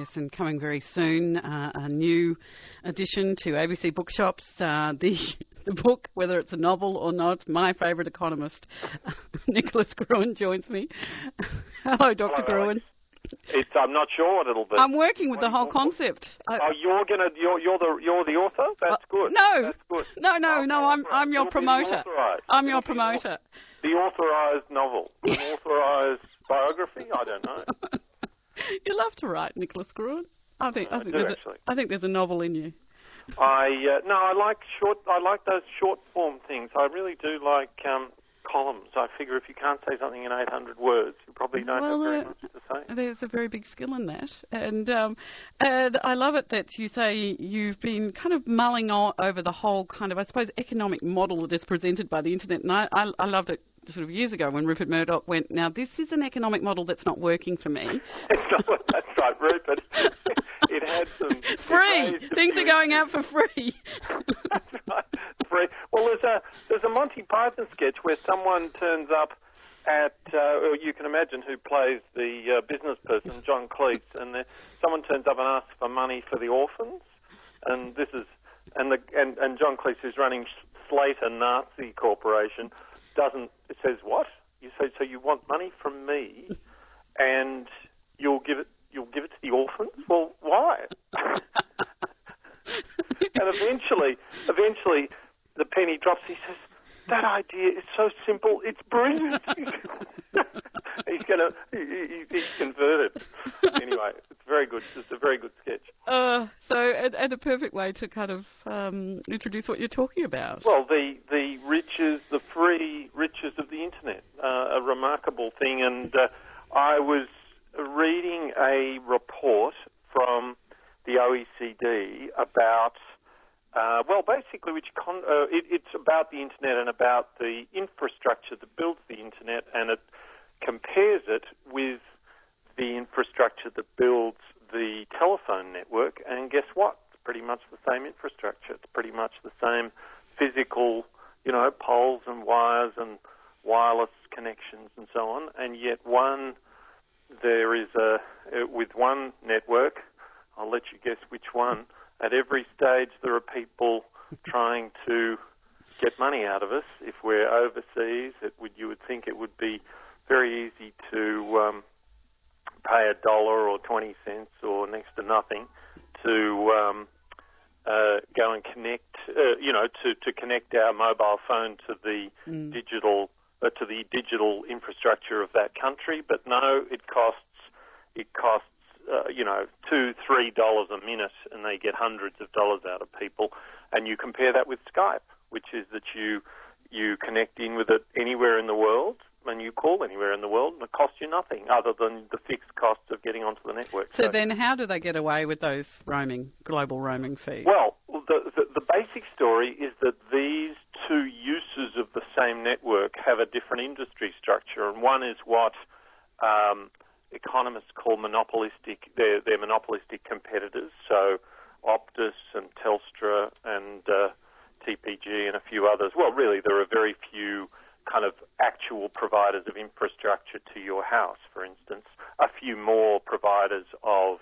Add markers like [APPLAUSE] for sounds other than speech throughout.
Yes, and coming very soon, uh, a new addition to ABC Bookshops. Uh, the [LAUGHS] the book, whether it's a novel or not, my favourite economist, [LAUGHS] Nicholas Gruen, joins me. [LAUGHS] Hello, Dr. Hello, Gruen. It's, I'm not sure what it'll be. I'm working with the whole concept. I- Oh, you're gonna you're you're the you're the author. That's Uh, good. no. That's good. no, no, no. I'm. I'm your promoter. I'm your promoter. The authorized novel, an authorized biography. I don't know. [LAUGHS] you love to write, Nicholas Gruen. I think I, I think do, there's a, I think there's a novel in you. I uh, no, I like short. I like those short form things. I really do like um, columns. I figure if you can't say something in 800 words, you probably don't Well, have very uh, much to say. There's a very big skill in that, and um, and I love it that you say you've been kind of mulling o- over the whole kind of, I suppose, economic model that is presented by the internet. And I, I, I loved it sort of years ago when Rupert Murdoch went, "Now this is an economic model that's not working for me. [LAUGHS] It's not- that's right, Rupert. [LAUGHS] it had some [LAUGHS] Free things are going out for free." That's right. Free. Well, there's a there's a Monty Python sketch where someone turns up at, uh, you can imagine who plays the uh, business person, John Cleese, and the, someone turns up and asks for money for the orphans, and this is, and the and, and John Cleese, who's running Slater Nazi Corporation, doesn't it says what? You say so you want money from me, and you'll give it you'll give it to the orphans? Well, why? [LAUGHS] and eventually, eventually, the penny drops. He says, "That idea is so simple. It's brilliant." [LAUGHS] he's gonna, he, he, he's converted. Anyway, it's very good. It's a very good sketch. Uh, so, and, and a perfect way to kind of um, introduce what you're talking about. Well, the the riches, the free riches of the internet, uh, a remarkable thing. And uh, I was reading a report from the OECD about, uh, well, basically, which con- uh, it, it's about the internet and about the infrastructure that builds the internet, and it compares it with the infrastructure that builds the telephone network. And guess what? It's pretty much the same infrastructure. It's pretty much the same physical, you know, poles and wires and wireless connections and so on. And yet, one there is a uh, with one network. I'll let you guess which one. At every stage, there are people [LAUGHS] trying to get money out of us. If we're overseas, it would you would think it would be very easy to um, pay a dollar or twenty cents or next to nothing to um, uh, go and connect, uh, you know, to, to connect our mobile phone to the digital uh, to the digital infrastructure of that country. But no, it costs it costs uh, you know two three dollars a minute, and they get hundreds of dollars out of people. And you compare that with Skype, which is that you you connect in with it anywhere in the world. And you call anywhere in the world, and it costs you nothing other than the fixed costs of getting onto the network. So then, how do they get away with those roaming, global roaming fees? Well, the, the, the basic story is that these two uses of the same network have a different industry structure, and one is what um, economists call monopolistic. They're, they're monopolistic competitors. So Optus and Telstra and uh, TPG and a few others. Well, really, there are very few kind of actual providers of infrastructure to your house, for instance. A few more providers of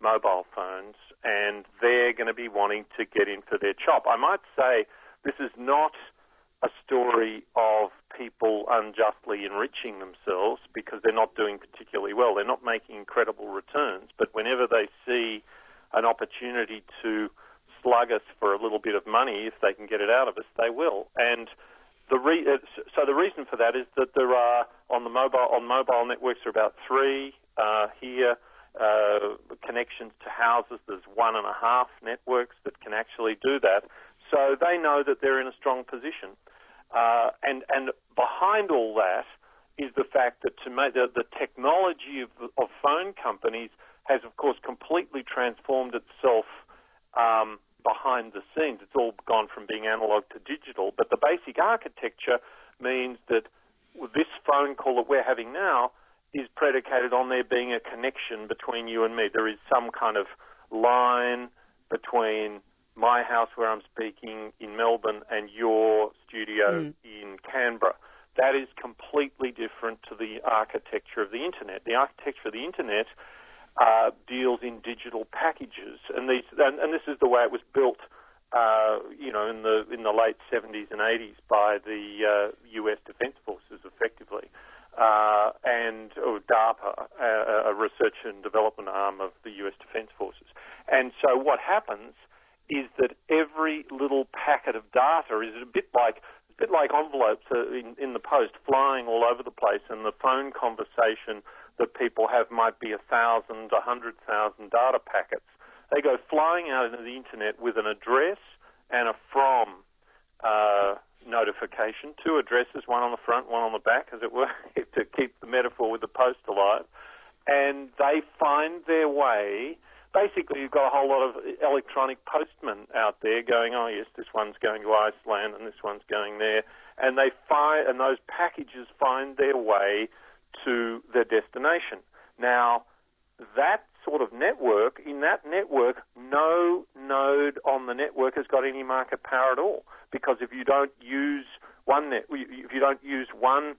mobile phones, and they're going to be wanting to get in for their chop. I might say this is not a story of people unjustly enriching themselves because they're not doing particularly well. They're not making incredible returns, but whenever they see an opportunity to slug us for a little bit of money, if they can get it out of us, they will. And the re- uh, so the reason for that is that there are on the mobile on mobile networks are about three uh, here. Uh, connections to houses, there's one and a half networks that can actually do that. So they know that they're in a strong position. Uh, and, and behind all that is the fact that to make the, the technology of, of phone companies has, of course, completely transformed itself um, behind the scenes. It's all gone from being analog to digital. But the basic architecture means that this phone call that we're having now is predicated on there being a connection between you and me. There is some kind of line between my house where I'm speaking in Melbourne and your studio hmm. in Canberra. That is completely different to the architecture of the internet. The architecture of the internet uh, deals in digital packages, and these and, and this is the way it was built. Uh, you know, in the in the late 70s and 80s by the uh, U.S. Defense Forces, effectively, uh, and or DARPA, a, a research and development arm of the U.S. Defense Forces. And so, what happens is that every little packet of data is a bit like a bit like envelopes uh, in, in the post flying all over the place, and the phone conversation that people have might be a thousand, a hundred thousand data packets. They go flying out into the internet with an address and a from uh, notification, two addresses, one on the front, one on the back, as it were, [LAUGHS] to keep the metaphor with the post alive. And they find their way basically you've got a whole lot of electronic postmen out there going, oh yes, this one's going to Iceland and this one's going there, and they find and those packages find their way to their destination. Now, that sort of network, in that network, no node on the network has got any market power at all. Because if you don't use one net, if you don't use one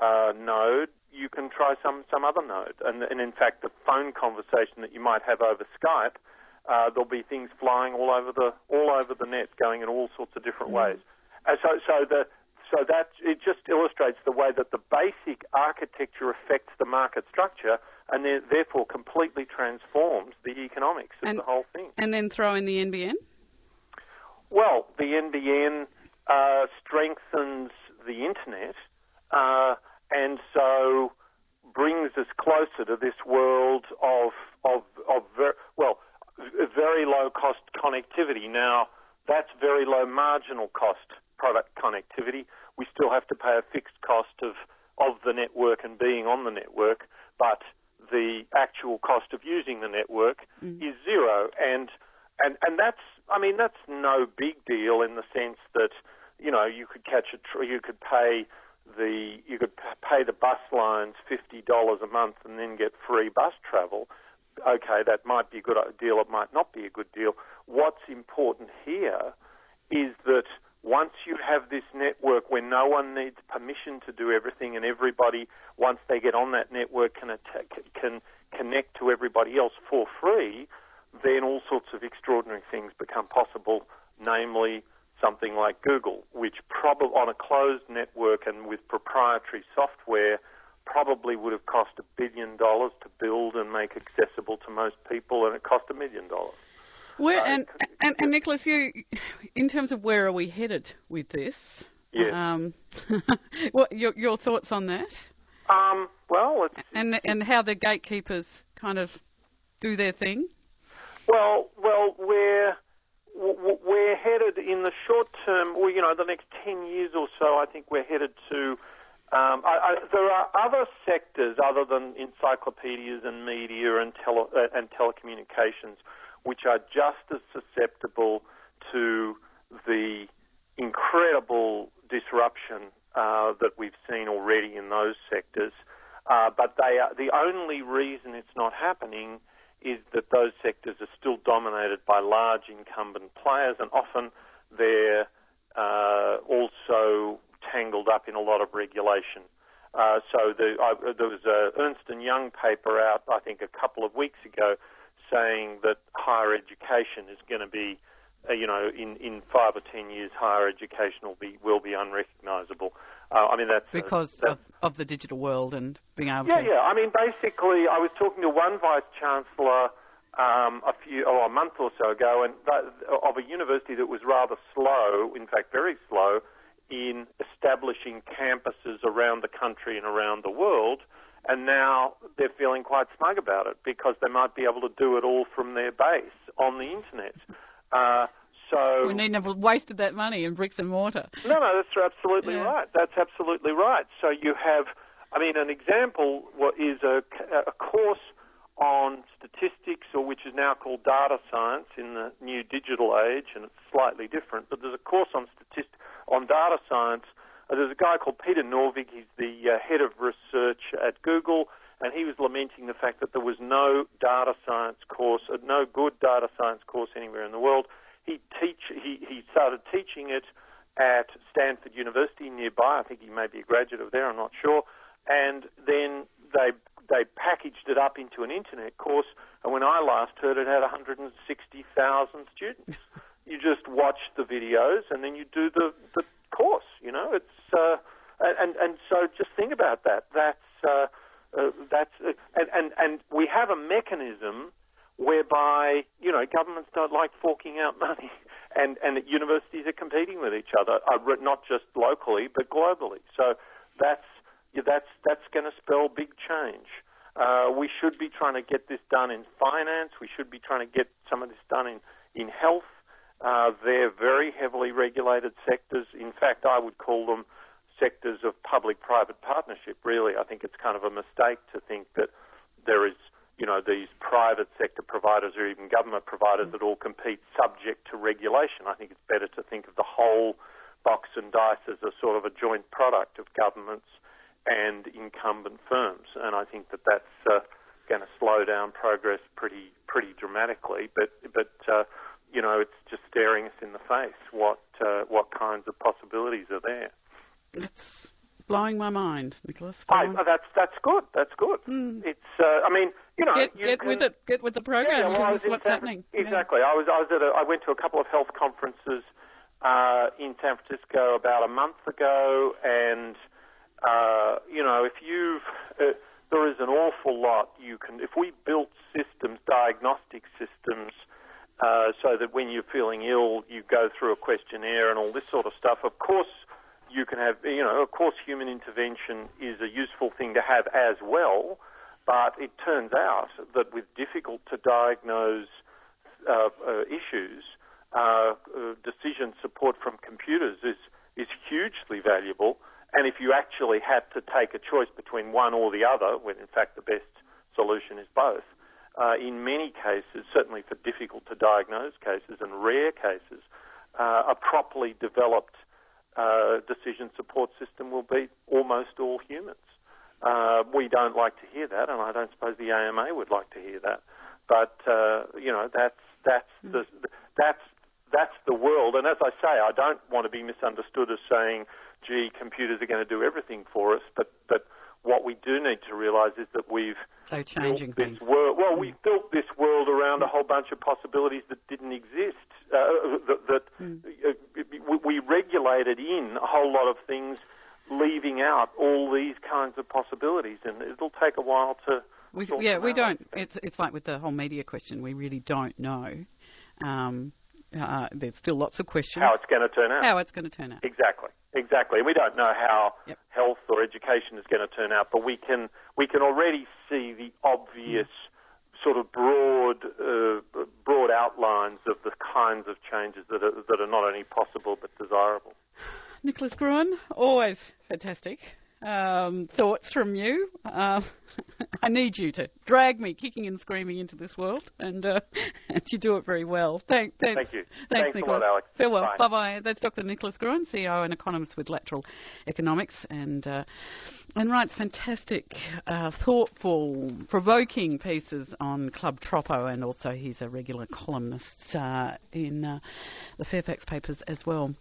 uh, node, you can try some, some other node. And, and in fact, the phone conversation that you might have over Skype, uh, there'll be things flying all over the all over the net, going in all sorts of different mm. ways. And so, so the so that it just illustrates the way that the basic architecture affects the market structure, and then, therefore completely transforms the economics of and, the whole thing. And then throw in the NBN. Well, the NBN uh, strengthens the internet. Uh, and so brings us closer to this world of of of ver- well very low cost connectivity. Now that's very low marginal cost product connectivity. We still have to pay a fixed cost of of the network and being on the network, but the actual cost of using the network mm. is zero. And and and that's I mean that's no big deal in the sense that you know you could catch a tr- you could pay the you could pay the bus lines fifty dollars a month and then get free bus travel. Okay, that might be a good deal. It might not be a good deal. What's important here is that once you have this network where no one needs permission to do everything, and everybody, once they get on that network, can attack, can connect to everybody else for free, then all sorts of extraordinary things become possible. Namely, something like Google, which probably on a closed network and with proprietary software probably would have cost a billion dollars to build and make accessible to most people, and it cost a million dollars. Where uh, and, and, and Nicholas, you, in terms of where are we headed with this? Yeah. Um, [LAUGHS] what your your thoughts on that? Um, well, and and how the gatekeepers kind of do their thing. Well, well, we're we're headed in the short term, or you know, the next ten years or so. I think we're headed to. Um, I, I, there are other sectors other than encyclopedias and media and, tele, uh, and telecommunications, which are just as susceptible to the incredible disruption uh, that we've seen already in those sectors. Uh, but they are the only reason it's not happening is that those sectors are still dominated by large incumbent players, and often they're uh, also tangled up in a lot of regulation. Uh, so the, there was a Ernst and Young paper out, I think, a couple of weeks ago, saying that higher education is going to be, uh, you know, in, in five or ten years, higher education will be will be unrecognisable. Uh, I mean, that's because that's, of, of the digital world and being able yeah, to. Yeah, yeah. I mean, basically, I was talking to one vice chancellor um, a few, oh, a month or so ago, and that, of a university that was rather slow, in fact, very slow, in establishing campuses around the country and around the world. And now they're feeling quite smug about it because they might be able to do it all from their base on the internet. Uh, so we needn't have wasted that money in bricks and mortar. No, no, that's absolutely yeah. right. That's absolutely right. So you have, I mean, an example is a, a course on statistics, or which is now called data science in the new digital age, and it's slightly different. But there's a course on statist- on data science. Uh, there's a guy called Peter Norvig. He's the uh, head of research at Google, and he was lamenting the fact that there was no data science course, uh, no good data science course anywhere in the world he teach he, he started teaching it at Stanford University nearby. I think he may be a graduate of there. I'm not sure. And then they they packaged it up into an internet course, and when I last heard it, had 160,000 students. [LAUGHS] you just watch the videos and then you do the, the course. You know, it's uh, and and so just think about that. That's uh, uh, that's uh, and, and and we have a mechanism whereby you know governments don't like forking out [LAUGHS] money, and and universities are competing with each other, uh, not just locally but globally. So that's that's that's going to spell big change. Uh, we should be trying to get this done in finance. We should be trying to get some of this done in in health. Uh, they're very heavily regulated sectors. In fact, I would call them sectors of public-private partnership. Really, I think it's kind of a mistake to think that there is, you know, these private sector providers or even government providers that all compete subject to regulation. I think it's better to think of the whole box and dice as a sort of a joint product of governments and incumbent firms, and I think that that's uh, going to slow down progress pretty pretty dramatically. But but uh, you know, it's just staring us in the face what uh, what kinds of possibilities are there. It's blowing my mind, Nicholas. I, that's that's good. That's good. Mm. It's uh, I mean, you know, get, you get can, with it. Get with the program. Yeah, well, what's San, happening. Exactly. Yeah. I was I was at a, I went to a couple of health conferences uh, in San Francisco about a month ago, and uh, you know, if you've uh, there is an awful lot you can. If we built systems, diagnostic systems, uh, so that when you're feeling ill, you go through a questionnaire and all this sort of stuff. Of course, you can have, you know, of course, human intervention is a useful thing to have as well. But it turns out that with difficult to diagnose uh, uh, issues, uh, decision support from computers is is hugely valuable. And if you actually had to take a choice between one or the other, when in fact the best solution is both, uh, in many cases, certainly for difficult to diagnose cases and rare cases, uh, a properly developed uh, decision support system will beat almost all humans. Uh, we don't like to hear that, and I don't suppose the AMA would like to hear that. But uh, you know, that's that's the that's that's the world. And as I say, I don't want to be misunderstood as saying gee, computers are going to do everything for us. But but what we do need to realise is that we've They're changing built this world. Well, we've built this world around a whole bunch of possibilities that didn't exist. Uh, that, that mm. uh, we regulated in a whole lot of things, leaving out all these kinds of possibilities, and it'll take a while to. We, yeah, we don't. It's it's like with the whole media question. We really don't know. Um, uh, there's still lots of questions. How it's going to turn out. How it's going to turn out. Exactly. Exactly. We don't know how yep. health or education is going to turn out, but we can we can already see the obvious mm. sort of broad uh, broad outlines of the kinds of changes that are, that are not only possible but desirable. Nicholas Gruen, always fantastic um, thoughts from you. Uh, [LAUGHS] I need you to drag me kicking and screaming into this world, and, uh, [LAUGHS] and you do it very well. Thank, thanks, Thank you. Thanks, thanks Nicholas. a lot, Alex. Farewell. Bye bye. That's Dr. Nicholas Gruen, CEO and economist with Lateral Economics, and uh, and writes fantastic, uh, thoughtful, provoking pieces on Club Troppo, and also he's a regular columnist uh, in uh, the Fairfax papers as well.